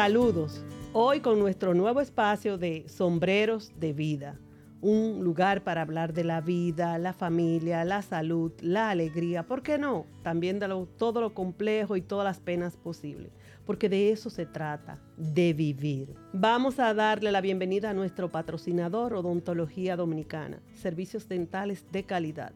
Saludos. Hoy con nuestro nuevo espacio de Sombreros de Vida. Un lugar para hablar de la vida, la familia, la salud, la alegría. ¿Por qué no? También de todo lo complejo y todas las penas posibles. Porque de eso se trata, de vivir. Vamos a darle la bienvenida a nuestro patrocinador Odontología Dominicana. Servicios dentales de calidad.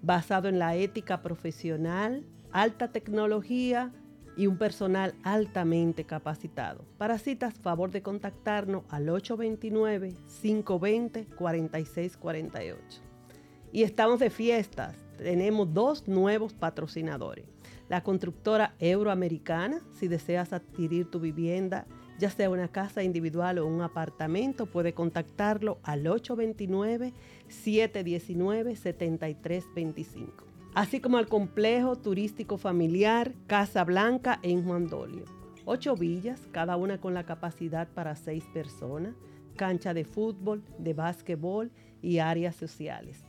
Basado en la ética profesional, alta tecnología y un personal altamente capacitado. Para citas, favor de contactarnos al 829-520-4648. Y estamos de fiestas. Tenemos dos nuevos patrocinadores. La constructora euroamericana, si deseas adquirir tu vivienda, ya sea una casa individual o un apartamento, puede contactarlo al 829-719-7325 así como al complejo turístico familiar Casa Blanca en Juan Dolio. Ocho villas, cada una con la capacidad para seis personas, cancha de fútbol, de básquetbol y áreas sociales.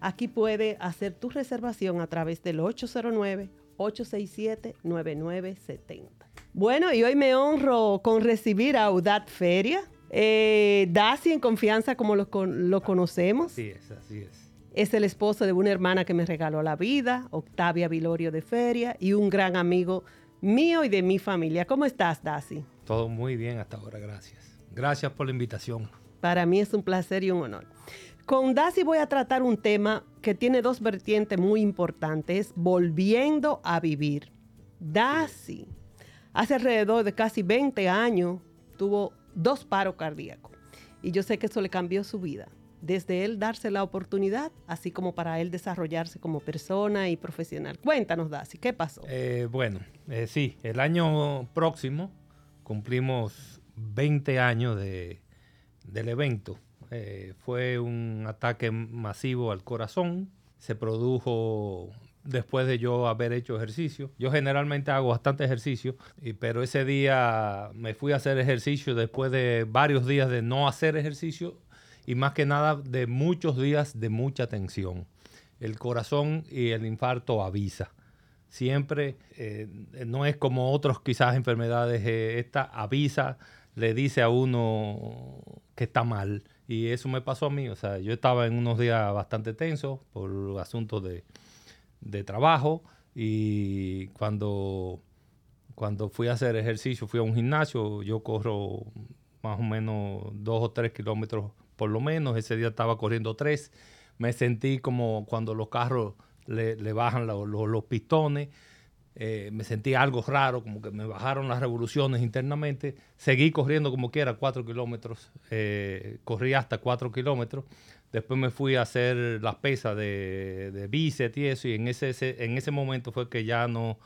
Aquí puede hacer tu reservación a través del 809-867-9970. Bueno, y hoy me honro con recibir a Audat Feria, eh, Dasi en confianza como lo, lo conocemos. Así es, así es. Es el esposo de una hermana que me regaló la vida, Octavia Vilorio de Feria, y un gran amigo mío y de mi familia. ¿Cómo estás, Dasi? Todo muy bien hasta ahora, gracias. Gracias por la invitación. Para mí es un placer y un honor. Con Dasi voy a tratar un tema que tiene dos vertientes muy importantes, volviendo a vivir. Dasi, hace alrededor de casi 20 años, tuvo dos paros cardíacos. Y yo sé que eso le cambió su vida desde él darse la oportunidad, así como para él desarrollarse como persona y profesional. Cuéntanos, Dasi, ¿qué pasó? Eh, bueno, eh, sí, el año próximo cumplimos 20 años de, del evento. Eh, fue un ataque masivo al corazón, se produjo después de yo haber hecho ejercicio. Yo generalmente hago bastante ejercicio, pero ese día me fui a hacer ejercicio después de varios días de no hacer ejercicio y más que nada de muchos días de mucha tensión. El corazón y el infarto avisa. Siempre eh, no es como otros quizás enfermedades, eh, esta avisa, le dice a uno que está mal. Y eso me pasó a mí. O sea, yo estaba en unos días bastante tensos por asuntos de, de trabajo y cuando, cuando fui a hacer ejercicio, fui a un gimnasio, yo corro más o menos dos o tres kilómetros por lo menos. Ese día estaba corriendo tres. Me sentí como cuando los carros le, bajan los pistones. Eh, me sentí algo raro, como que me bajaron las revoluciones internamente. Seguí corriendo como quiera, cuatro kilómetros. Eh, corrí hasta cuatro kilómetros. Después me fui a hacer las pesas de, de bíceps y eso. Y en ese, en ese momento fue que ya no,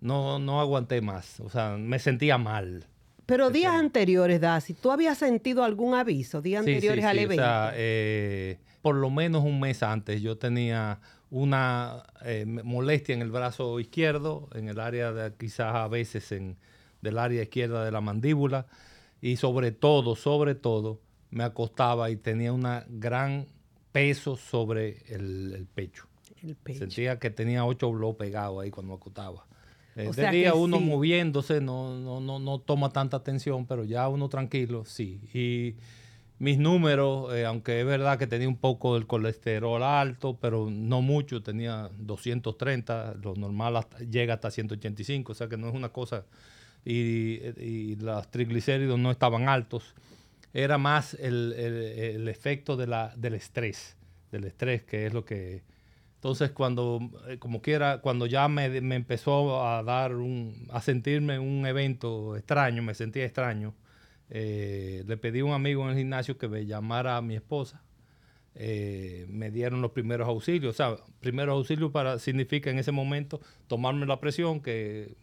no, no aguanté más. O sea, me sentía mal. Pero días anteriores, Dasi, ¿tú habías sentido algún aviso? Días anteriores al evento. O sea, eh, por lo menos un mes antes yo tenía una eh, molestia en el brazo izquierdo, en el área de quizás a veces en del área izquierda de la mandíbula y sobre todo, sobre todo, me acostaba y tenía un gran peso sobre el, pecho. el, pecho. Sentía que tenía ocho bloques pegados ahí cuando me acostaba. Eh, de día uno moviéndose no, no, no, no, toma tanta atención, pero ya uno tranquilo, sí. Y mis números, eh, aunque es verdad que tenía un poco del colesterol alto, pero no mucho, tenía 230, lo normal llega hasta 185, o sea que no es una cosa. Y, y los triglicéridos no estaban altos. Era más el, el efecto de la, del estrés, del estrés, que es lo que entonces, cuando, eh, como quiera, cuando ya me, empezó a dar un, a sentirme un evento extraño, me sentía extraño, eh, le pedí a un amigo en el gimnasio que me llamara a mi esposa. Eh, me dieron los primeros auxilios. O sea, primeros auxilios para, significa en ese momento tomarme la presión, que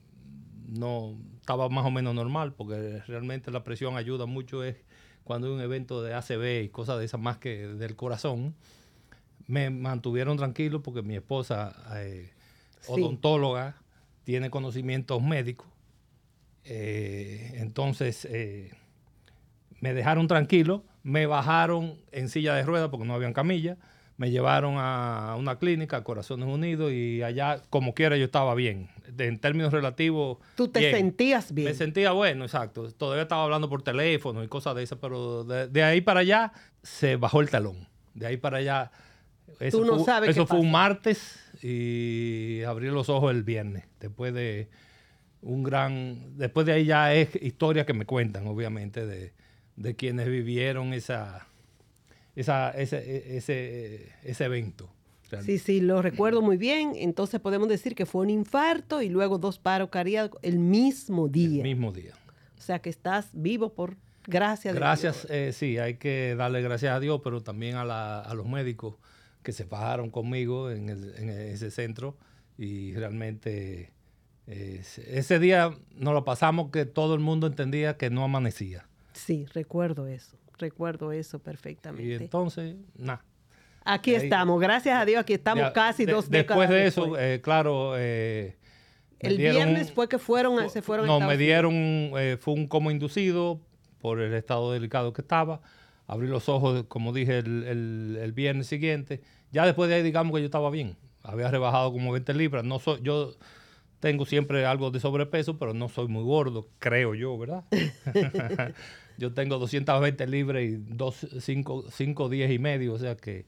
no estaba más o menos normal, porque realmente la presión ayuda mucho es cuando hay un evento de ACV y cosas de esas más que del corazón me mantuvieron tranquilo porque mi esposa, eh, odontóloga, tiene conocimientos médicos. Eh, entonces, eh, me dejaron tranquilo, me bajaron en silla de ruedas porque no habían camilla, me llevaron a una clínica, Corazones Unidos, y allá, como quiera, yo estaba bien. en términos relativos. Tú te sentías bien. Me sentía bueno, exacto. Todavía estaba hablando por teléfono y cosas de esas, pero de, ahí para allá se bajó el talón. De ahí para allá. Eso Tú no fue, sabes Eso fue un martes y abrí los ojos el viernes. Después de un gran. Después de ahí ya es historia que me cuentan, obviamente, de, de quienes vivieron esa, esa, ese, ese, ese evento. Sí, sí, lo recuerdo muy bien. Entonces podemos decir que fue un infarto y luego dos paros cardíacos el mismo día. El mismo día. O sea que estás vivo por gracias. Gracias, eh, sí, hay que darle gracias a Dios, pero también a, los médicos que se bajaron conmigo en, ese centro y realmente eh, ese día nos lo pasamos que todo el mundo entendía que no amanecía. Sí, recuerdo eso, recuerdo eso perfectamente. Y entonces, nada Aquí estamos, gracias a Dios, aquí estamos casi dos décadas. Después de eso, eh, claro. Eh, el viernes fue que fueron, se fueron. No, me dieron, eh, fue un como inducido por el estado delicado que estaba. Abrí los ojos, como dije, el, viernes siguiente. Ya después de ahí, digamos que yo estaba bien. Había rebajado como 20 libras. No soy, yo tengo siempre algo de sobrepeso, pero no soy muy gordo, creo yo, ¿verdad? yo tengo 220 libras y 5, 10 y medio, o sea que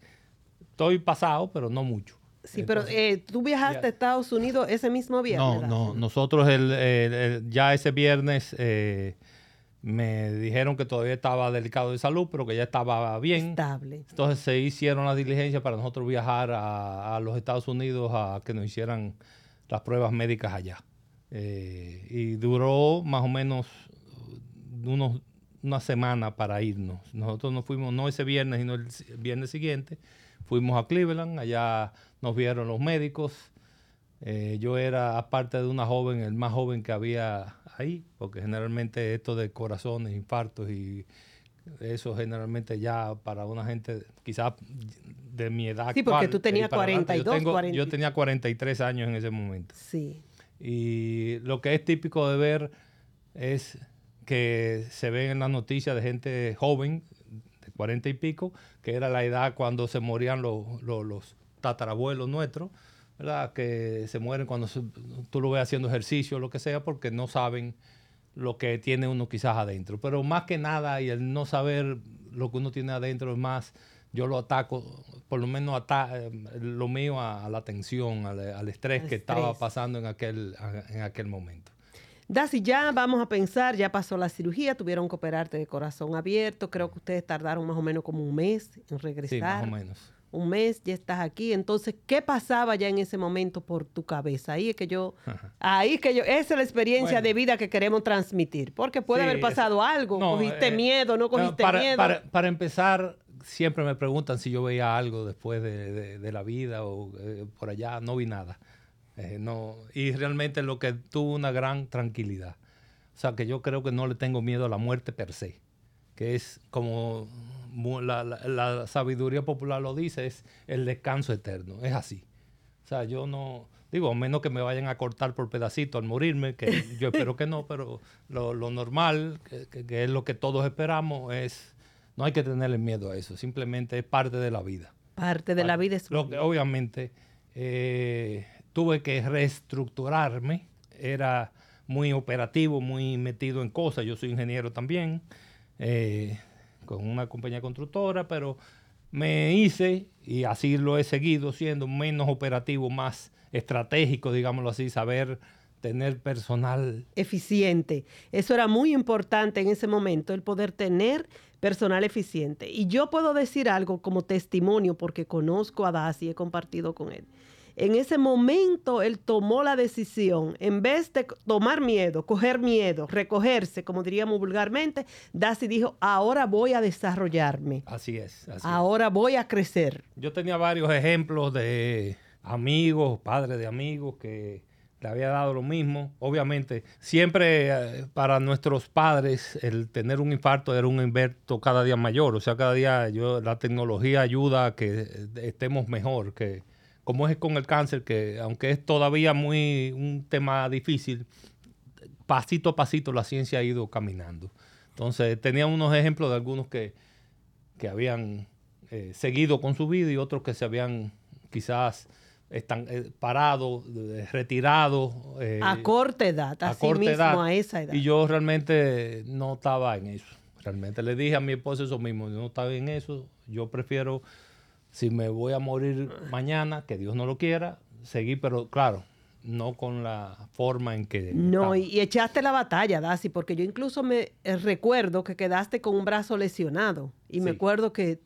estoy pasado, pero no mucho. Sí, pero eh, tú viajaste a Estados Unidos ese mismo viernes. No, no, nosotros el, ya ese viernes eh, me dijeron que todavía estaba delicado de salud, pero que ya estaba bien. Estable. Entonces se hicieron las diligencias para nosotros viajar a, los Estados Unidos a que nos hicieran las pruebas médicas allá. Eh, y duró más o menos unos, una semana para irnos. Nosotros nos fuimos no ese viernes, sino el viernes siguiente Fuimos a Cleveland, allá nos vieron los médicos. Eh, yo era, aparte de una joven, el más joven que había ahí, porque generalmente esto de corazones, infartos y eso generalmente ya para una gente quizás de mi edad. Sí, porque tú tenías 42, yo, yo tenía 43 años en ese momento. Sí. Y lo que es típico de ver es que se ven en las noticias de gente joven 40 y pico, que era la edad cuando se morían los, los, tatarabuelos nuestros, ¿verdad? Que se mueren cuando tú lo ves haciendo ejercicio o lo que sea, porque no saben lo que tiene uno quizás adentro. Pero más que nada, y el no saber lo que uno tiene adentro es más, yo lo ataco, por lo menos eh, lo mío a, la tensión, al, estrés que estaba pasando en aquel, en aquel momento. Dasi, ya vamos a pensar, ya pasó la cirugía, tuvieron que operarte de corazón abierto, creo que ustedes tardaron más o menos como un mes en regresar. Sí, más o menos. Un mes, ya estás aquí. Entonces, ¿qué pasaba ya en ese momento por tu cabeza? Ahí es que yo, ahí es que yo, esa es la experiencia de vida que queremos transmitir, porque puede haber pasado algo, cogiste eh, miedo, no cogiste miedo. Para, empezar, siempre me preguntan si yo veía algo después de, la vida o eh, por allá, no vi nada. Eh, no, y realmente lo que tuvo una gran tranquilidad. O sea, que yo creo que no le tengo miedo a la muerte per se, que es como la, sabiduría popular lo dice, es el descanso eterno, es así. O sea, yo no, digo, a menos que me vayan a cortar por pedacito al morirme, que yo espero que no, pero lo, normal, que, es lo que todos esperamos, es, no hay que tenerle miedo a eso, simplemente es parte de la vida. Parte de la vida es... Lo que obviamente... Eh, tuve que reestructurarme, era muy operativo, muy metido en cosas, yo soy ingeniero también, eh, con una compañía constructora, pero me hice, y así lo he seguido siendo, menos operativo, más estratégico, digámoslo así, saber tener personal eficiente. Eso era muy importante en ese momento, el poder tener personal eficiente. Y yo puedo decir algo como testimonio porque conozco a Dasi y he compartido con él en ese momento él tomó la decisión, en vez de tomar miedo, coger miedo, recogerse, como diríamos vulgarmente, Dasi dijo, ahora voy a desarrollarme. Así es. ahora voy a crecer. Yo tenía varios ejemplos de amigos, padres de amigos que le había dado lo mismo. Obviamente, siempre eh, para nuestros padres el tener un infarto era un infarto cada día mayor. O sea, cada día yo, la tecnología ayuda a que estemos mejor, que como es con el cáncer, que aunque es todavía muy un tema difícil, pasito a pasito la ciencia ha ido caminando. Entonces, tenía unos ejemplos de algunos que, habían eh, seguido con su vida y otros que se habían quizás están eh, parados, eh, retirados. Eh, a corta edad, a así mismo, a esa edad. Y yo realmente no estaba en eso. Realmente le dije a mi esposa eso mismo, yo no estaba en eso. Yo prefiero, si me voy a morir mañana, que Dios no lo quiera, seguir, pero claro, no con la forma en que... No, y, echaste la batalla, Dasi, porque yo incluso me recuerdo que quedaste con un brazo lesionado. Y me acuerdo que,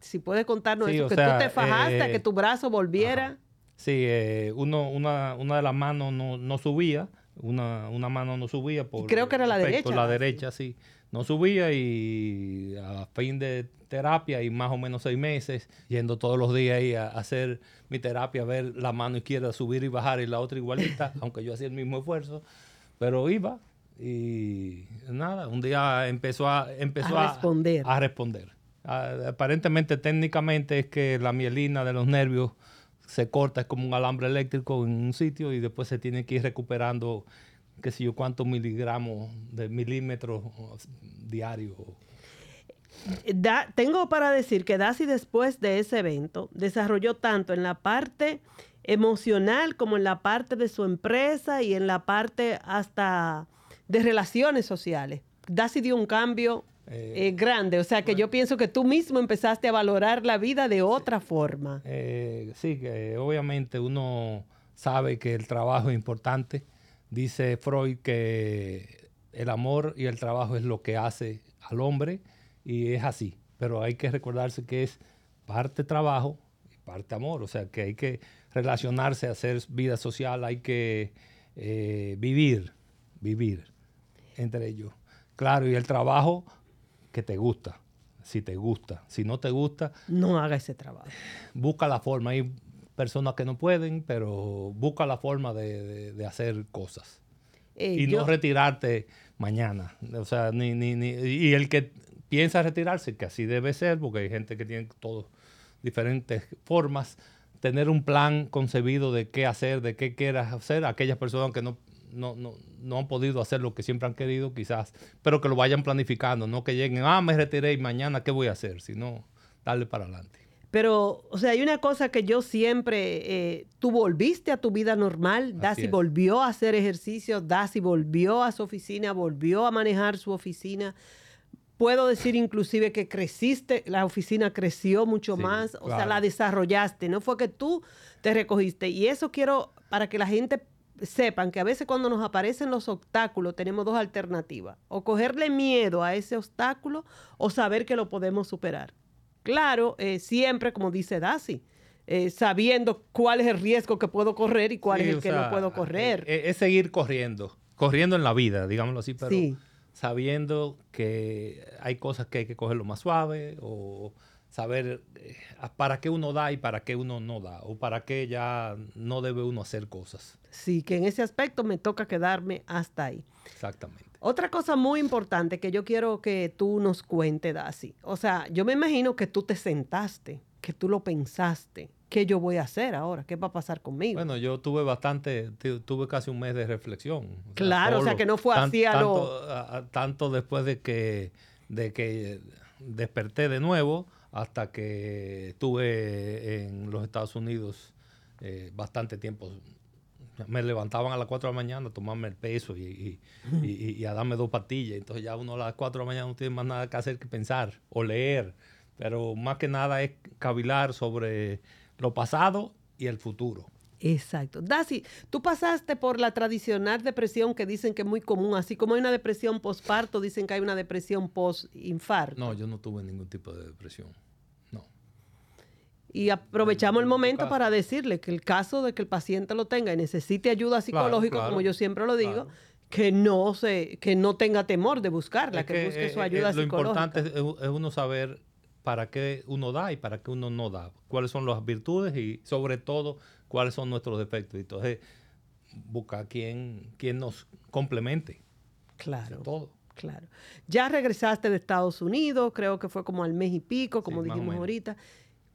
si puedes contarnos eso, que tú te fajaste a que tu brazo volviera. Sí, eh, uno, una, una de las manos no, no subía, una, una, mano no subía. Por, creo que era la derecha. Por la derecha, sí. No subía y a fin de terapia y más o menos seis meses, yendo todos los días ahí a, hacer mi terapia, ver la mano izquierda subir y bajar y la otra igualita, aunque yo hacía el mismo esfuerzo, pero iba y nada, un día empezó a, empezó a, responder. A, responder. aparentemente, técnicamente es que la mielina de los nervios se corta, es como un alambre eléctrico en un sitio y después se tiene que ir recuperando, qué sé yo, cuántos miligramos de milímetros diarios. tengo para decir que Dasi después de ese evento desarrolló tanto en la parte emocional como en la parte de su empresa y en la parte hasta de relaciones sociales. Dasi dio un cambio eh, eh, grande. O sea que yo pienso que tú mismo empezaste a valorar la vida de otra forma. Eh, sí, que obviamente uno sabe que el trabajo es importante. Dice Freud que el amor y el trabajo es lo que hace al hombre y es así. Pero hay que recordarse que es parte trabajo y parte amor. O sea que hay que relacionarse, hacer vida social, hay que vivir, vivir entre ellos. Claro, y el trabajo que te gusta, si te gusta. Si no te gusta... No haga ese trabajo. Busca la forma. Hay personas que no pueden, pero busca la forma de, hacer cosas. Eh, y no retirarte mañana. O sea, ni, ni, ni, y el que piensa retirarse, que así debe ser, porque hay gente que tiene todas diferentes formas, tener un plan concebido de qué hacer, de qué quieras hacer, aquellas personas que no no, no, no han podido hacer lo que siempre han querido, quizás, pero que lo vayan planificando, no que lleguen, ah, me retiré y mañana, ¿qué voy a hacer? Sino darle para adelante. Pero, o sea, hay una cosa que yo siempre, eh, tú volviste a tu vida normal, Dasi volvió a hacer ejercicio, Dasi volvió a su oficina, volvió a manejar su oficina. Puedo decir inclusive que creciste, la oficina creció mucho más, o sea, la desarrollaste, no fue que tú te recogiste. Y eso quiero para que la gente sepan que a veces cuando nos aparecen los obstáculos tenemos dos alternativas, o cogerle miedo a ese obstáculo o saber que lo podemos superar. Claro, eh, siempre como dice Dasi, eh, sabiendo cuál es el riesgo que puedo correr y cuál es el que no puedo correr. Eh, es, seguir corriendo, corriendo en la vida, digámoslo así, pero sabiendo que hay cosas que hay que cogerlo más suave o saber para qué uno da y para qué uno no da, o para qué ya no debe uno hacer cosas. Sí, que en ese aspecto me toca quedarme hasta ahí. Exactamente. Otra cosa muy importante que yo quiero que tú nos cuentes, Dasi. O sea, yo me imagino que tú te sentaste, que tú lo pensaste. ¿Qué yo voy a hacer ahora? ¿Qué va a pasar conmigo? Bueno, yo tuve bastante, tuve casi un mes de reflexión. claro, o sea que no fue así a lo... Tanto, tanto después de que, de que desperté de nuevo hasta que estuve en los Estados Unidos eh, bastante tiempo me levantaban a las 4 de la mañana a tomarme el peso y, a darme dos patillas. Entonces ya uno a las 4 de la mañana no tiene más nada que hacer que pensar o leer. Pero más que nada es cavilar sobre lo pasado y el futuro. Exacto. Dasi, tú pasaste por la tradicional depresión que dicen que es muy común, así como hay una depresión postparto, dicen que hay una depresión post-infarto. No, yo no tuve ningún tipo de depresión. Y aprovechamos el momento para decirle que el caso de que el paciente lo tenga y necesite ayuda psicológica, como yo siempre lo digo, que no se, que no tenga temor de buscarla, que, busque su ayuda psicológica. Lo importante es, uno saber para qué uno da y para qué uno no da, cuáles son las virtudes y sobre todo cuáles son nuestros defectos. Entonces, buscar quien, quien nos complemente. Claro. Todo. Claro. Ya regresaste de Estados Unidos, creo que fue como al mes y pico, como dijimos ahorita.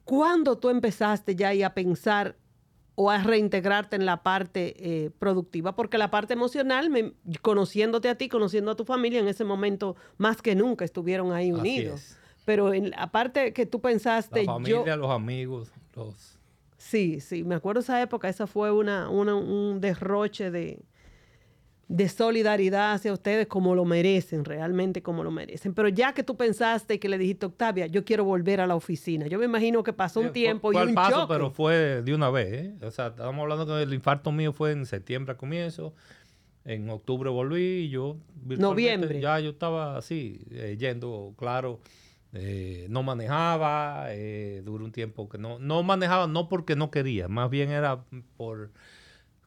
¿Cuándo tú empezaste ya a pensar o a reintegrarte en la parte eh, productiva? Porque la parte emocional, conociéndote a ti, conociendo a tu familia, en ese momento más que nunca estuvieron ahí unidos. Pero en la parte que tú pensaste... La familia, los amigos, los... Sí, sí, me acuerdo esa época, esa fue una, un derroche de, de solidaridad hacia ustedes como lo merecen, realmente como lo merecen. Pero ya que tú pensaste que le dijiste, Octavia, yo quiero volver a la oficina, yo me imagino que pasó un tiempo y un paso, pero fue de una vez. ¿eh? O sea, estamos hablando que el infarto mío fue en septiembre a comienzo, en octubre volví y yo... Noviembre. Ya yo estaba así, eh, yendo, claro, eh, no manejaba, duró un tiempo que no, no manejaba, no porque no quería, más bien era por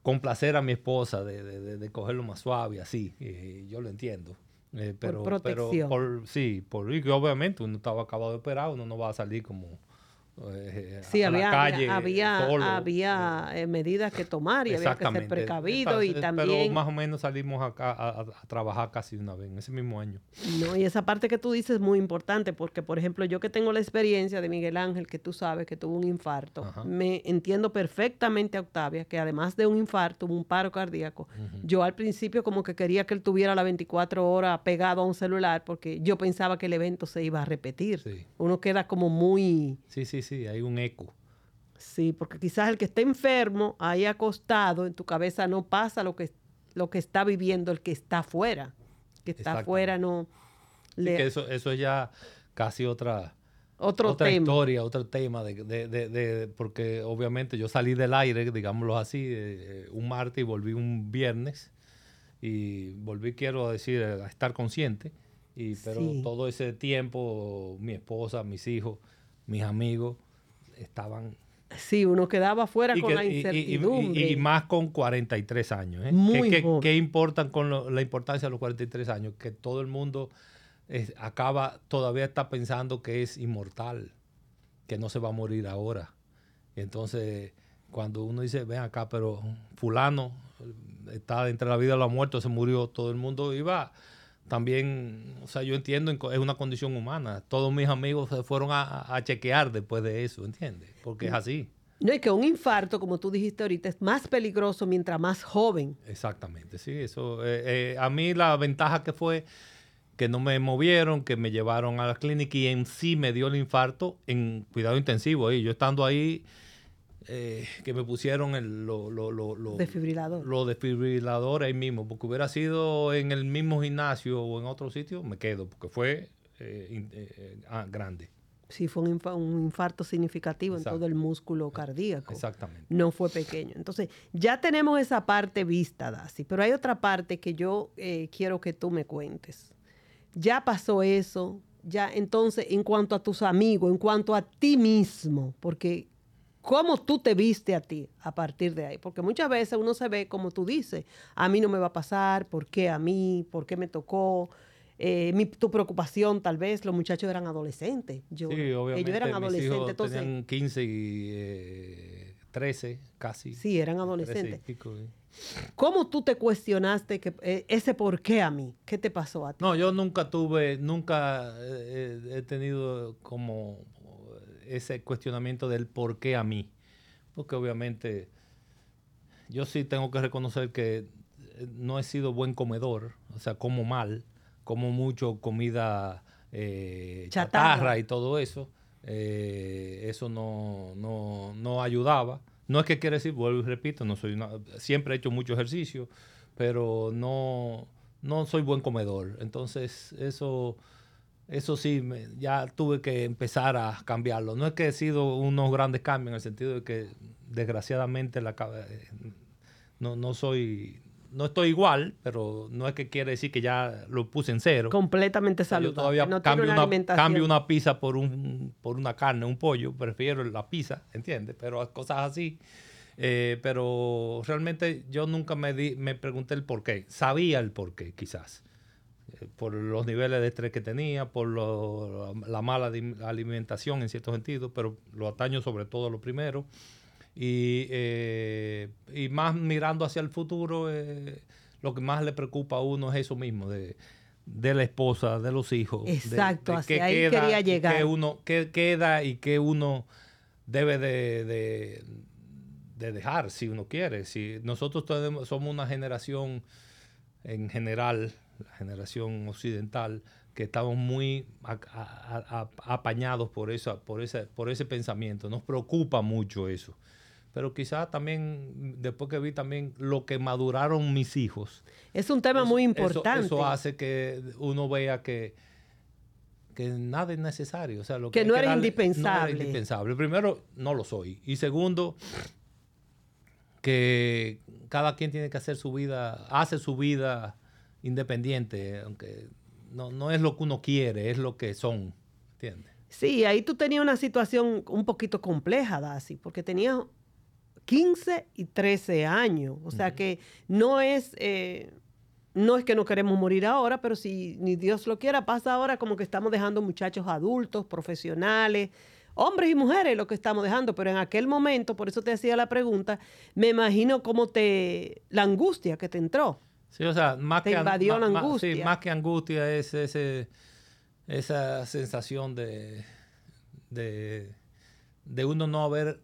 complacer a mi esposa, de, de, de, cogerlo más suave, así. yo lo entiendo. Eh, pero, por protección. Pero sí, por, obviamente uno estaba acabado de operar, uno no va a salir como eh, sí, había, había, había, eh, medidas que tomar y había que ser precavido y también... Pero más o menos salimos acá a, trabajar casi una vez, en ese mismo año. No, y esa parte que tú dices es muy importante porque, por ejemplo, yo que tengo la experiencia de Miguel Ángel, que tú sabes que tuvo un infarto, me entiendo perfectamente a Octavia que además de un infarto, un paro cardíaco. Yo al principio como que quería que él tuviera las 24 horas pegado a un celular porque yo pensaba que el evento se iba a repetir. Uno queda como muy... Sí, sí, sí, hay un eco. Sí, porque quizás el que está enfermo, ahí acostado, en tu cabeza no pasa lo que, lo que está viviendo el que está afuera. Que está afuera no... que eso, eso es ya casi otra, otro otra historia, otro tema, de, de, de, porque obviamente yo salí del aire, digámoslo así, eh, un martes y volví un viernes y volví, quiero decir, a estar consciente, y, pero todo ese tiempo, mi esposa, mis hijos, mis amigos, estaban... Sí, uno quedaba fuera con la incertidumbre. Y, más con 43 años. ¿eh? Muy ¿Qué, qué, importan con la importancia de los 43 años? Que todo el mundo acaba, todavía está pensando que es inmortal, que no se va a morir ahora. entonces, cuando uno dice, ven acá, pero fulano está entre la vida y la muerte, se murió, todo el mundo iba también, o sea, yo entiendo, es una condición humana. Todos mis amigos se fueron a, chequear después de eso, ¿entiendes? Porque es así. No, y que un infarto, como tú dijiste ahorita, es más peligroso mientras más joven. Exactamente, sí. Eso, eh, eh, a mí la ventaja que fue que no me movieron, que me llevaron a la clínica y en sí me dio el infarto en cuidado intensivo. Y yo estando ahí, eh, que me pusieron el, lo, lo, lo, lo, desfibrilador. Lo desfibrilador ahí mismo, porque hubiera sido en el mismo gimnasio o en otro sitio, me quedo, porque fue eh, eh, ah, grande. Sí, fue un, infarto significativo en todo el músculo cardíaco. Exactamente. No fue pequeño. Entonces, ya tenemos esa parte vista, Dasi, pero hay otra parte que yo quiero que tú me cuentes. Ya pasó eso, ya entonces, en cuanto a tus amigos, en cuanto a ti mismo, porque cómo tú te viste a ti a partir de ahí. Porque muchas veces uno se ve como tú dices, a mí no me va a pasar, ¿por qué a mí? ¿Por qué me tocó? Eh, tu preocupación tal vez, los muchachos eran adolescentes. Yo, sí, obviamente. Ellos eran adolescentes. tenían 15 y 13 eh, casi. Sí, eran adolescentes. ¿Cómo tú te cuestionaste que, eh, ese por qué a mí? ¿Qué te pasó a ti? No, yo nunca tuve, nunca he tenido como ese cuestionamiento del por qué a mí. Porque obviamente yo sí tengo que reconocer que eh, no he sido buen comedor, o sea, como mal, como mucho comida eh, chatarra. y todo eso. Eh, eso no, no, ayudaba. No es que quiera decir, vuelvo y repito, no soy siempre he hecho mucho ejercicio, pero no, no soy buen comedor. Entonces, eso eso sí, ya tuve que empezar a cambiarlo. No es que he sido unos grandes cambios en el sentido de que desgraciadamente la, eh, no, no soy, no estoy igual, pero no es que quiere decir que ya lo puse en cero. Completamente saludable. Yo todavía cambio, una, cambio una pizza por, un, por una carne, un pollo, prefiero la pizza, ¿entiendes? Pero cosas así. Eh, pero realmente yo nunca me, di, me pregunté el por qué. Sabía el por qué, quizás por los niveles de estrés que tenía, por la mala alimentación en cierto sentido, pero lo ataño sobre todo lo primero. Y, eh, y más mirando hacia el futuro, eh, lo que más le preocupa a uno es eso mismo, de, la esposa, de los hijos. Exacto, hacia ahí quería llegar. Qué uno, qué queda y qué uno debe de, de, dejar si uno quiere. Si nosotros somos una generación en general la generación occidental, que estamos muy apañados por, esa, por, esa, por ese pensamiento. Nos preocupa mucho eso. pero quizás también después que vi también lo que maduraron mis hijos. Es un tema muy importante. Eso, hace que uno vea que, que nada es necesario. O sea, lo que, no, era indispensable. no era indispensable. Primero, no lo soy. Y segundo, que cada quien tiene que hacer su vida, hace su vida independiente, aunque no, no es lo que uno quiere, es lo que son. ¿Entiendes? Sí, ahí tú tenías una situación un poquito compleja, Dasi, porque tenías 15 y 13 años. O sea que no es, eh, no es que no queremos morir ahora, pero si ni Dios lo quiera, pasa ahora como que estamos dejando muchachos adultos, profesionales, hombres y mujeres lo que estamos dejando. Pero en aquel momento, por eso te hacía la pregunta, me imagino cómo te, la angustia que te entró. Sí, o sea, más que invadió la angustia. sí, más que angustia es ese, esa sensación de, de, de uno no haber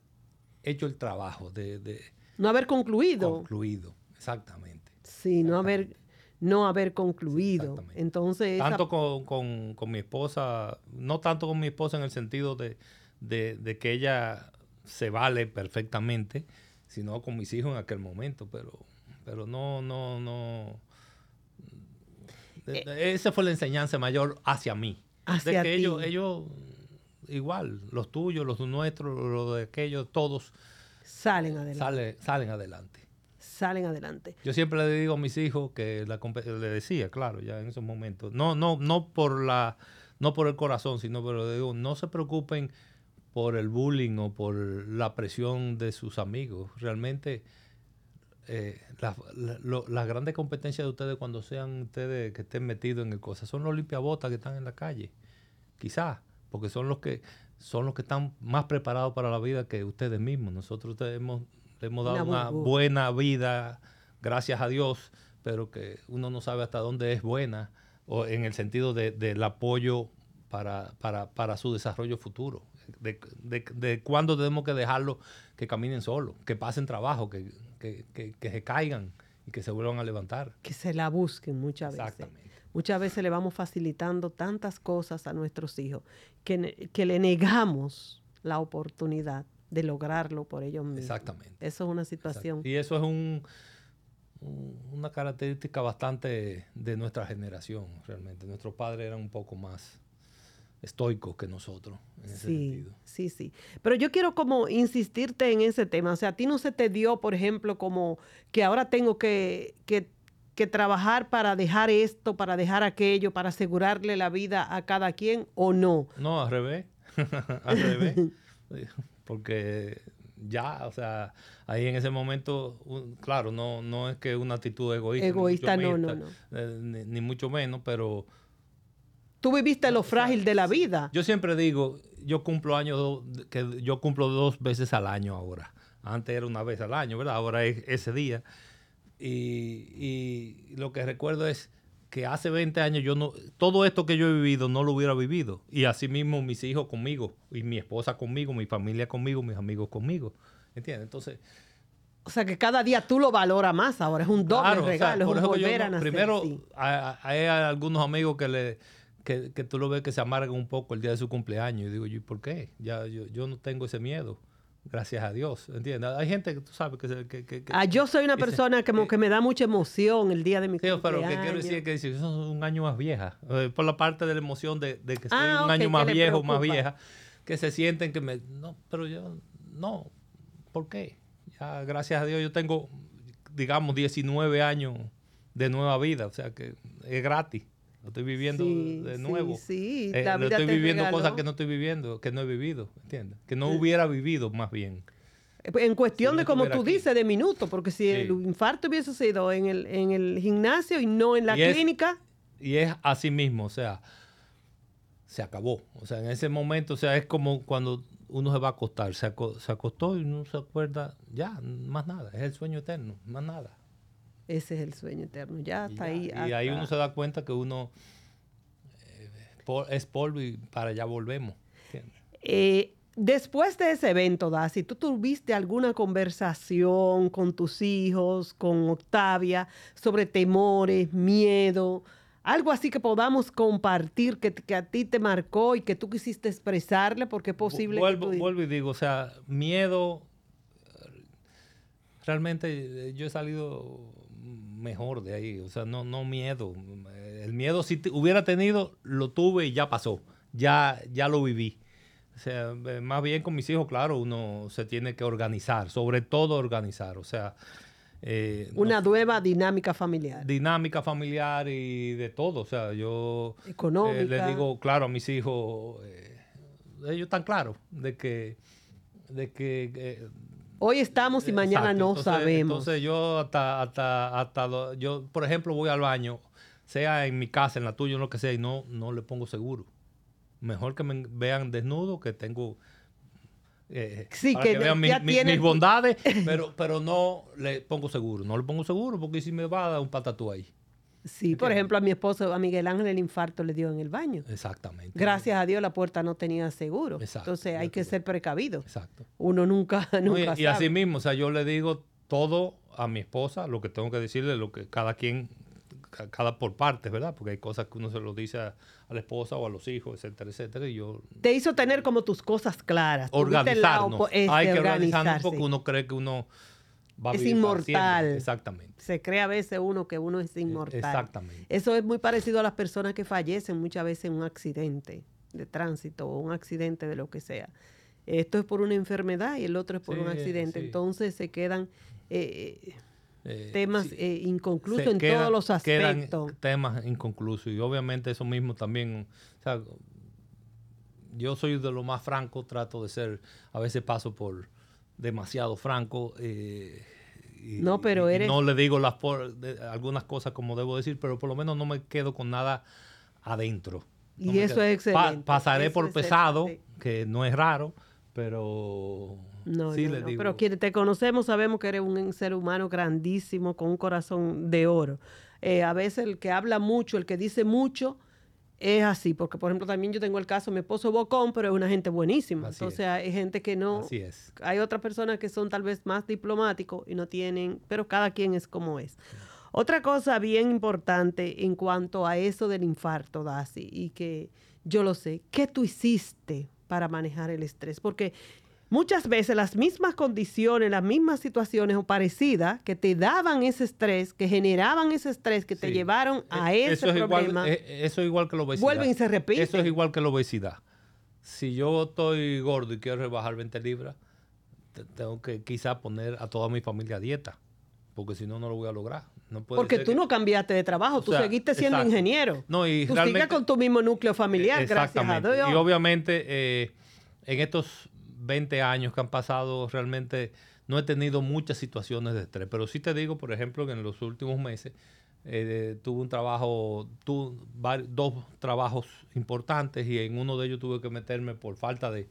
hecho el trabajo, de, no haber concluido. Concluido, exactamente. Sí, no haber no haber concluido. Entonces, tanto con, mi esposa, no tanto con mi esposa en el sentido de, que ella se vale perfectamente, sino con mis hijos en aquel momento, pero, pero no, no, no. Eh. esa fue la enseñanza mayor hacia mí. Hacia de que ellos, ellos igual, los tuyos, los nuestros, los de aquellos, todos salen adelante. salen adelante. Salen adelante. Yo siempre le digo a mis hijos que la, le decía, claro, ya en esos momentos, no, no, no por la, no por el corazón, sino pero digo, no se preocupen por el bullying o por la presión de sus amigos. Realmente eh, las la, grandes competencias de ustedes cuando sean ustedes que estén metidos en el cosa son los limpiabotas que están en la calle. Quizás porque son los que son los que están más preparados para la vida que ustedes mismos. Nosotros hemos, hemos dado una, buena vida, gracias a Dios, pero que uno no sabe hasta dónde es buena, o en el sentido de, del apoyo para, para, para, su desarrollo futuro. De, de, de cuándo tenemos que dejarlo que caminen solos, que pasen trabajo, que, que, que, que, se caigan y que se vuelvan a levantar. Que se la busquen muchas veces. Exactamente. Muchas veces le vamos facilitando tantas cosas a nuestros hijos que, que le negamos la oportunidad de lograrlo por ellos mismos. Exactamente. Eso es una situación. Y eso es un, una característica bastante de nuestra generación, realmente. Nuestros padres eran un poco más estoicos que nosotros en ese sí, sentido. Sí, sí. Pero yo quiero como insistirte en ese tema. O sea, a ti no se te dio, por ejemplo, como que ahora tengo que, que que trabajar para dejar esto, para dejar aquello, para asegurarle la vida a cada quien o no? No, al revés. al revés. Porque ya, o sea, ahí en ese momento, claro, no, no es que una actitud egoísta. Egoísta, no, no, no. Eh, ni, mucho menos, pero... Tú viviste lo frágil de la vida. Yo siempre digo, yo cumplo años, que yo cumplo dos veces al año ahora. Antes era una vez al año, ¿verdad? Ahora es ese día. Y, lo que recuerdo es que hace 20 años yo no, todo esto que yo he vivido no lo hubiera vivido. Y así mismo mis hijos conmigo, y mi esposa conmigo, mi familia conmigo, mis amigos conmigo. ¿Entiendes? Entonces... O sea que cada día tú lo valoras más ahora, es un doble regalo, es un volver a nacer, Primero, hay, algunos amigos que le que, tú lo ves que se amargan un poco el día de su cumpleaños. Y digo, ¿y por qué? Ya, yo, yo no tengo ese miedo gracias a Dios, ¿entiendes? Hay gente que tú sabes que... que, que, ah, yo soy una persona como que me da mucha emoción el día de mi sí, cumpleaños. pero que quiero decir que si son un año más vieja, eh, por la parte de la emoción de, que soy ah, un año más viejo, más vieja, que se sienten que me... No, pero yo... No, ¿por qué? Ya, gracias a Dios, yo tengo, digamos, 19 años de nueva vida, o sea que es gratis. Lo estoy viviendo de nuevo. Sí, sí. Eh, estoy viviendo cosas que no estoy viviendo, que no he vivido, ¿entiendes? Que no hubiera vivido más bien. En cuestión de, como tú dices, de minutos, porque si el infarto hubiese sido en el, en el gimnasio y no en la clínica. y es así mismo, o sea, se acabó. O sea, en ese momento, o sea, es como cuando uno se va a acostar, se, se acostó y no se acuerda, ya, más nada, es el sueño eterno, más nada. Ese es el sueño eterno. Ya está ahí. Y ahí uno se da cuenta que uno eh, es polvo y para allá volvemos. Eh, después de ese evento, Dasi, ¿tú tuviste alguna conversación con tus hijos, con Octavia, sobre temores, miedo? Algo así que podamos compartir, que, que a ti te marcó y que tú quisiste expresarle, porque es posible vuelvo, Vuelvo y digo, o sea, miedo realmente yo he salido mejor de ahí, o sea, no, no miedo. El miedo si hubiera tenido, lo tuve y ya pasó, ya, ya lo viví. O sea, más bien con mis hijos, claro, uno se tiene que organizar, sobre todo organizar, o sea... Eh, Una nueva dinámica familiar. Dinámica familiar y de todo, o sea, yo... Económica. Eh, les digo, claro, a mis hijos, eh, ellos están claros de que... De que Hoy estamos y mañana no sabemos. Entonces yo hasta, hasta, hasta, yo, por ejemplo, voy al baño, sea en mi casa, en la tuya, en lo que sea, y no, no le pongo seguro. Mejor que me vean desnudo, que tengo... Eh, sí, que, vean mis bondades, pero, pero no le pongo seguro. No le pongo seguro porque si me va a dar un patatú ahí. Sí, por ejemplo, a mi esposo, a Miguel Ángel, el infarto le dio en el baño. Exactamente. Gracias a Dios la puerta no tenía seguro. Entonces hay que ser precavido. Exacto. Uno nunca, nunca y, y así mismo, o sea, yo le digo todo a mi esposa, lo que tengo que decirle, lo que cada quien, cada por partes, ¿verdad? Porque hay cosas que uno se lo dice a, la esposa o a los hijos, etcétera, etcétera. Y yo... Te hizo tener como tus cosas claras. Organizarnos. hay que organizarnos porque uno cree que uno es inmortal. Exactamente. Se cree a veces uno que uno es inmortal. Exactamente. Eso es muy parecido a las personas que fallecen muchas veces en un accidente de tránsito o un accidente de lo que sea. Esto es por una enfermedad y el otro es por un accidente. Entonces se quedan eh, eh, temas eh, inconclusos en todos los aspectos. Quedan temas inconclusos y obviamente eso mismo también, yo soy de lo más franco, trato de ser, a veces paso por demasiado franco. Eh, no, pero eres... No le digo las algunas cosas como debo decir, pero por lo menos no me quedo con nada adentro. y eso es excelente. pasaré por pesado, que no es raro, pero no, sí le digo. Pero quienes te conocemos sabemos que eres un ser humano grandísimo, con un corazón de oro. Eh, a veces el que habla mucho, el que dice mucho, es así, porque por ejemplo también yo tengo el caso, mi esposo Bocón, pero es una gente buenísima. Entonces hay gente que no... Así es. Hay otras personas que son tal vez más diplomáticos y no tienen, pero cada quien es como es. Otra cosa bien importante en cuanto a eso del infarto, Dasi, y que yo lo sé, ¿qué tú hiciste para manejar el estrés? Porque muchas veces las mismas condiciones, las mismas situaciones o parecidas que te daban ese estrés, que generaban ese estrés, que te llevaron a e, ese eso es problema. Igual, eso es igual que la obesidad. Vuelven y se repiten. Eso es igual que la obesidad. Si yo estoy gordo y quiero rebajar 20 libras, tengo que quizá poner a toda mi familia a dieta, porque si no, no lo voy a lograr. No porque tú no cambiaste de trabajo, tú seguiste siendo ingeniero. No, y tú sigues con tu mismo núcleo familiar, gracias a Dios. Y obviamente eh, en estos 20 años que han pasado, realmente no he tenido muchas situaciones de estrés. Pero sí te digo, por ejemplo, que en los últimos meses eh, tuve un trabajo, tuve dos trabajos importantes y en uno de ellos tuve que meterme por falta de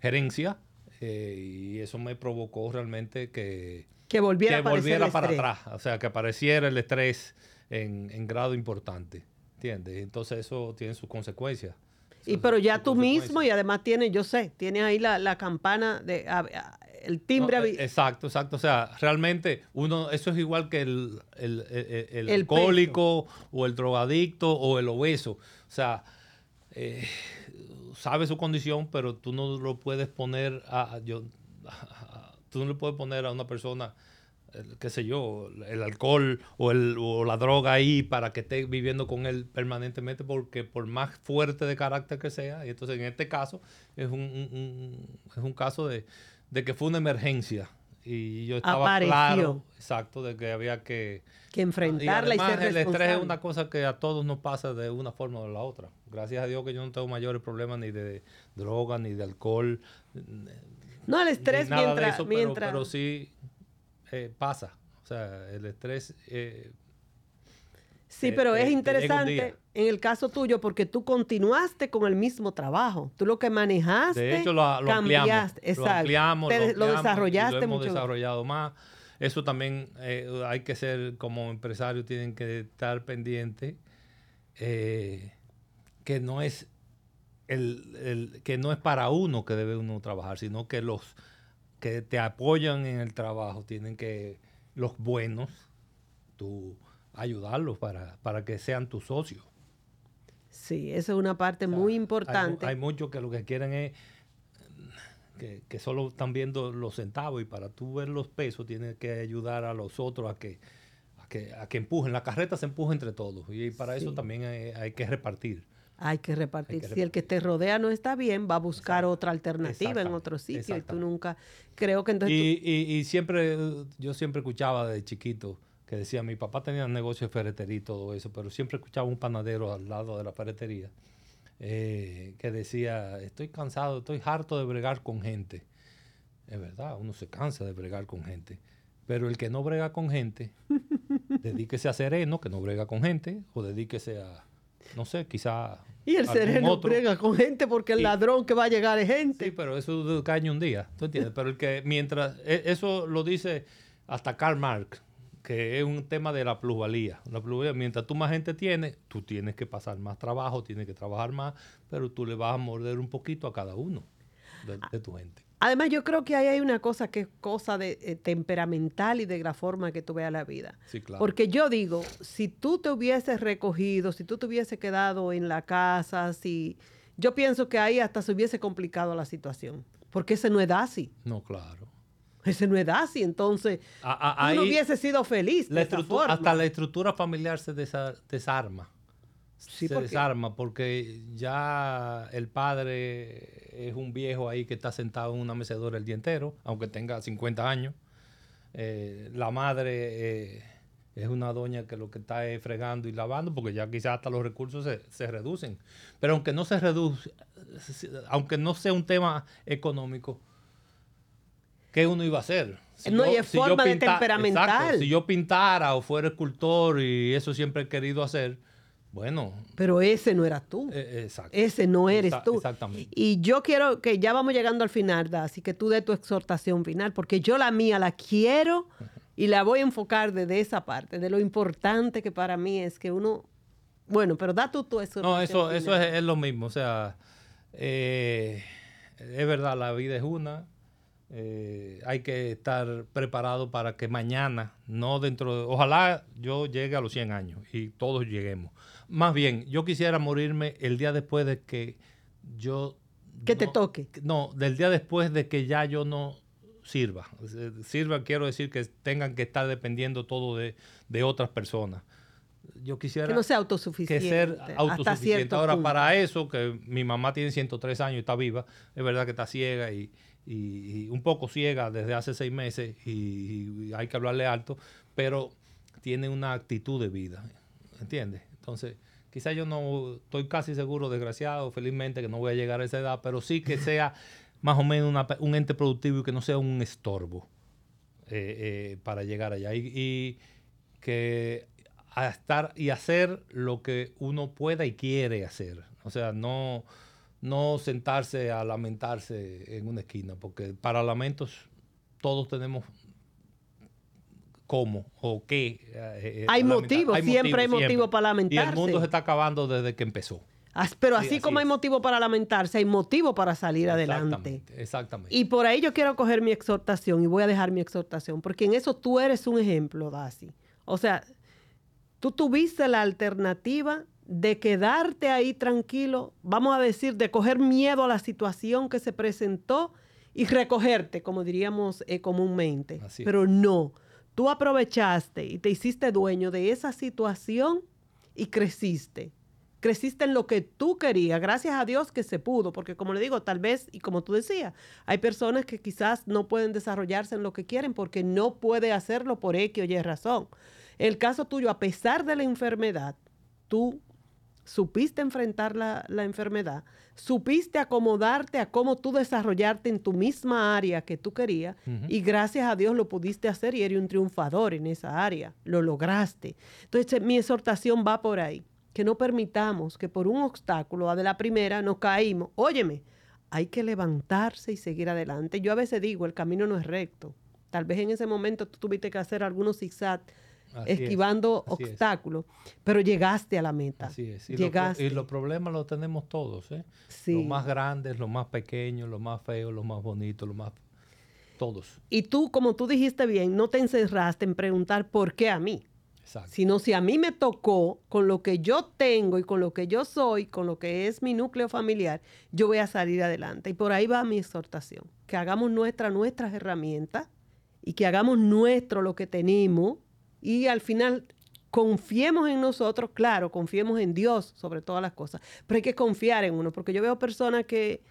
gerencia eh, y eso me provocó realmente que, que volviera, volviera para atrás, o sea, que apareciera el estrés en, en grado importante. ¿Entiendes? Entonces eso tiene sus consecuencias. Y pero ya tú mismo y además tienes, yo sé, tienes ahí la, campana de el timbre. E, exacto, exacto. O sea, realmente uno, eso es igual que el, el, alcohólico o el drogadicto o el obeso. O sea, eh, sabe su condición, pero tú no lo puedes poner a, yo, tú no le puedes poner a una persona qué sé yo, el alcohol o, el, o la droga ahí para que esté viviendo con él permanentemente, porque por más fuerte de carácter que sea, y entonces en este caso es un, es un caso de, que fue una emergencia. Y yo estaba claro, exacto, de que había que, que enfrentarla y, además, el estrés es una cosa que a todos nos pasa de una forma o de la otra. Gracias a Dios que yo no tengo mayores problemas ni de droga, ni de alcohol. No, el estrés mientras, mientras... pero sí eh, pasa. O sea, el estrés... Eh, sí, pero es interesante en el caso tuyo porque tú continuaste con el mismo trabajo. Tú lo que manejaste, de hecho, lo, cambiaste. Exacto. Lo ampliamos, lo, desarrollaste lo hemos desarrollado más. Eso también eh, hay que ser, como empresario, tienen que estar pendientes que no es el, el, que no es para uno que debe uno trabajar, sino que los que te apoyan en el trabajo tienen que, los buenos, tú ayudarlos para, para que sean tus socios. Sí, esa es una parte muy importante. Hay, muchos que lo que quieren es que, solo están viendo los centavos y para tú ver los pesos tienes que ayudar a los otros a que, a que, a que empujen. La carreta se empuja entre todos y para eso también hay, que repartir. Hay que repartir. si el que te rodea no está bien, va a buscar otra alternativa en otro sitio y tú nunca... Creo que entonces... Y, y, siempre, yo siempre escuchaba de chiquito que decía, mi papá tenía un negocio de ferretería y todo eso, pero siempre escuchaba un panadero al lado de la ferretería eh, que decía, estoy cansado, estoy harto de bregar con gente. Es verdad, uno se cansa de bregar con gente. Pero el que no brega con gente, dedíquese a sereno, que no brega con gente, o dedíquese a, no sé, quizá... Y el sereno brega con gente porque el ladrón que va a llegar es gente. Sí, pero eso cae un día, ¿tú entiendes? pero el que mientras, e, eso lo dice hasta Karl Marx, que es un tema de la plusvalía. La plusvalía, mientras tú más gente tienes, tú tienes que pasar más trabajo, tienes que trabajar más, pero tú le vas a morder un poquito a cada uno de, tu gente. Además, yo creo que ahí hay una cosa que es cosa de eh, temperamental y de la forma que tú veas la vida. Sí, claro. Porque yo digo, si tú te hubieses recogido, si tú te hubieses quedado en la casa, si yo pienso que ahí hasta se hubiese complicado la situación. Porque ese no es así. No, claro. Ese no es así, entonces no hubiese sido feliz. de Hasta la estructura familiar se desarma. Se desarma porque ya el padre es un viejo ahí que está sentado en una mecedora el día entero, aunque tenga 50 años. Eh, la madre eh, es una doña que lo que está es fregando y lavando, porque ya quizás hasta los recursos se, se reducen. Pero aunque no se reduce, aunque no sea un tema económico, ¿qué uno iba a hacer? no, y es forma de temperamental. si yo pintara o fuera escultor y eso siempre he querido hacer, bueno. Pero ese no eras tú. E, exacto. Ese no eres tú. Exactamente. Y yo quiero que ya vamos llegando al final, así que tú de tu exhortación final, porque yo la mía la quiero y la voy a enfocar desde esa parte, de lo importante que para mí es que uno. Bueno, pero da tú tu exhortación. No, eso, eso es, lo mismo. O sea, eh, es verdad, la vida es una eh, hay que estar preparado para que mañana, no dentro de... Ojalá yo llegue a los 100 años y todos lleguemos. Más bien, yo quisiera morirme el día después de que yo... Que te toque. No, del día después de que ya yo no sirva. Sirva quiero decir que tengan que estar dependiendo todo de, otras personas. Yo quisiera... Que no sea autosuficiente. Que ser autosuficiente. Ahora, para eso, que mi mamá tiene 103 años y está viva, es verdad que está ciega y y, un poco ciega desde hace seis meses y, hay que hablarle alto, pero tiene una actitud de vida, ¿entiendes? Entonces, quizás yo no estoy casi seguro, desgraciado, felizmente, que no voy a llegar a esa edad, pero sí que sea más o menos un ente productivo y que no sea un estorbo eh, eh, para llegar allá. Y, y que a estar y hacer lo que uno pueda y quiere hacer. O sea, no no sentarse a lamentarse en una esquina, porque para lamentos todos tenemos cómo o qué. Eh, hay motivos, siempre hay motivo para lamentarse. Y el mundo se está acabando desde que empezó. Pero así, como hay motivo para lamentarse, hay motivo para salir adelante. Exactamente. Y por ahí yo quiero coger mi exhortación y voy a dejar mi exhortación, porque en eso tú eres un ejemplo, Dasi. O sea, tú tuviste la alternativa de quedarte ahí tranquilo, vamos a decir, de coger miedo a la situación que se presentó y recogerte, como diríamos eh, comúnmente. Pero no, tú aprovechaste y te hiciste dueño de esa situación y creciste. Creciste en lo que tú querías, gracias a Dios que se pudo, porque como le digo, tal vez, y como tú decías, hay personas que quizás no pueden desarrollarse en lo que quieren porque no puede hacerlo por X o Y razón. El caso tuyo, a pesar de la enfermedad, tú supiste enfrentar la, enfermedad, supiste acomodarte a cómo tú desarrollarte en tu misma área que tú querías y gracias a Dios lo pudiste hacer y eres un triunfador en esa área, lo lograste. Entonces mi exhortación va por ahí, que no permitamos que por un obstáculo de la primera nos caímos. Óyeme, hay que levantarse y seguir adelante. Yo a veces digo, el camino no es recto. Tal vez en ese momento tú tuviste que hacer algunos zigzags esquivando obstáculos, pero llegaste a la meta. Así es. Y, llegaste. Los, y los problemas los tenemos todos, ¿eh? Los más grandes, los más pequeños, los más feos, los más bonitos, los más... Todos. Y tú, como tú dijiste bien, no te encerraste en preguntar por qué a mí. Sino si a mí me tocó, con lo que yo tengo y con lo que yo soy, con lo que es mi núcleo familiar, yo voy a salir adelante. Y por ahí va mi exhortación. Que hagamos nuestra, nuestras herramientas y que hagamos nuestro lo que tenemos y al final confiemos en nosotros, claro, confiemos en Dios sobre todas las cosas, pero hay que confiar en uno, porque yo veo personas que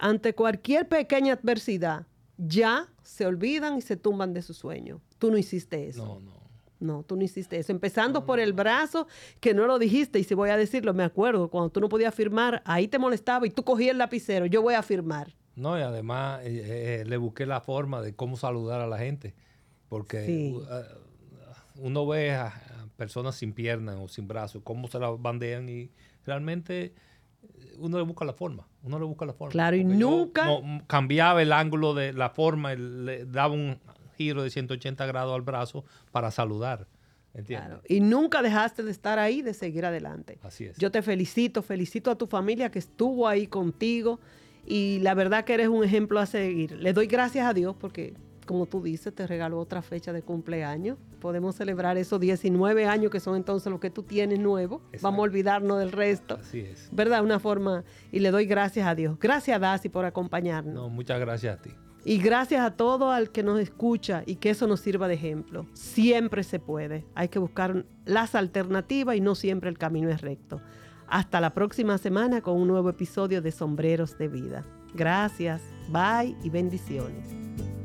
ante cualquier pequeña adversidad ya se olvidan y se tumban de su sueño. Tú no hiciste eso. No, no. No, tú no hiciste eso. Empezando por el brazo, que no lo dijiste, y si voy a decirlo, me acuerdo, cuando tú no podías firmar, ahí te molestaba y tú cogías el lapicero, yo voy a firmar. No, y además eh, eh, le busqué la forma de cómo saludar a la gente, porque uh, uno ve a, personas sin piernas o sin brazos, cómo se la bandean y realmente uno le busca la forma, uno le busca la forma. Claro, y nunca... cambiaba el ángulo de la forma, le daba un giro de 180 grados al brazo para saludar. Claro. Y nunca dejaste de estar ahí, de seguir adelante. Así es. Yo te felicito, felicito a tu familia que estuvo ahí contigo y la verdad que eres un ejemplo a seguir. Le doy gracias a Dios porque como tú dices, te regaló otra fecha de cumpleaños. Podemos celebrar esos 19 años que son entonces los que tú tienes nuevo. Vamos a olvidarnos del resto. Así es. ¿Verdad? Una forma, y le doy gracias a Dios. Gracias, Dasi, por acompañarnos. No, muchas gracias a ti. Y gracias a todo al que nos escucha y que eso nos sirva de ejemplo. Siempre se puede. Hay que buscar las alternativas y no siempre el camino es recto. Hasta la próxima semana con un nuevo episodio de Sombreros de Vida. Gracias, bye y bendiciones.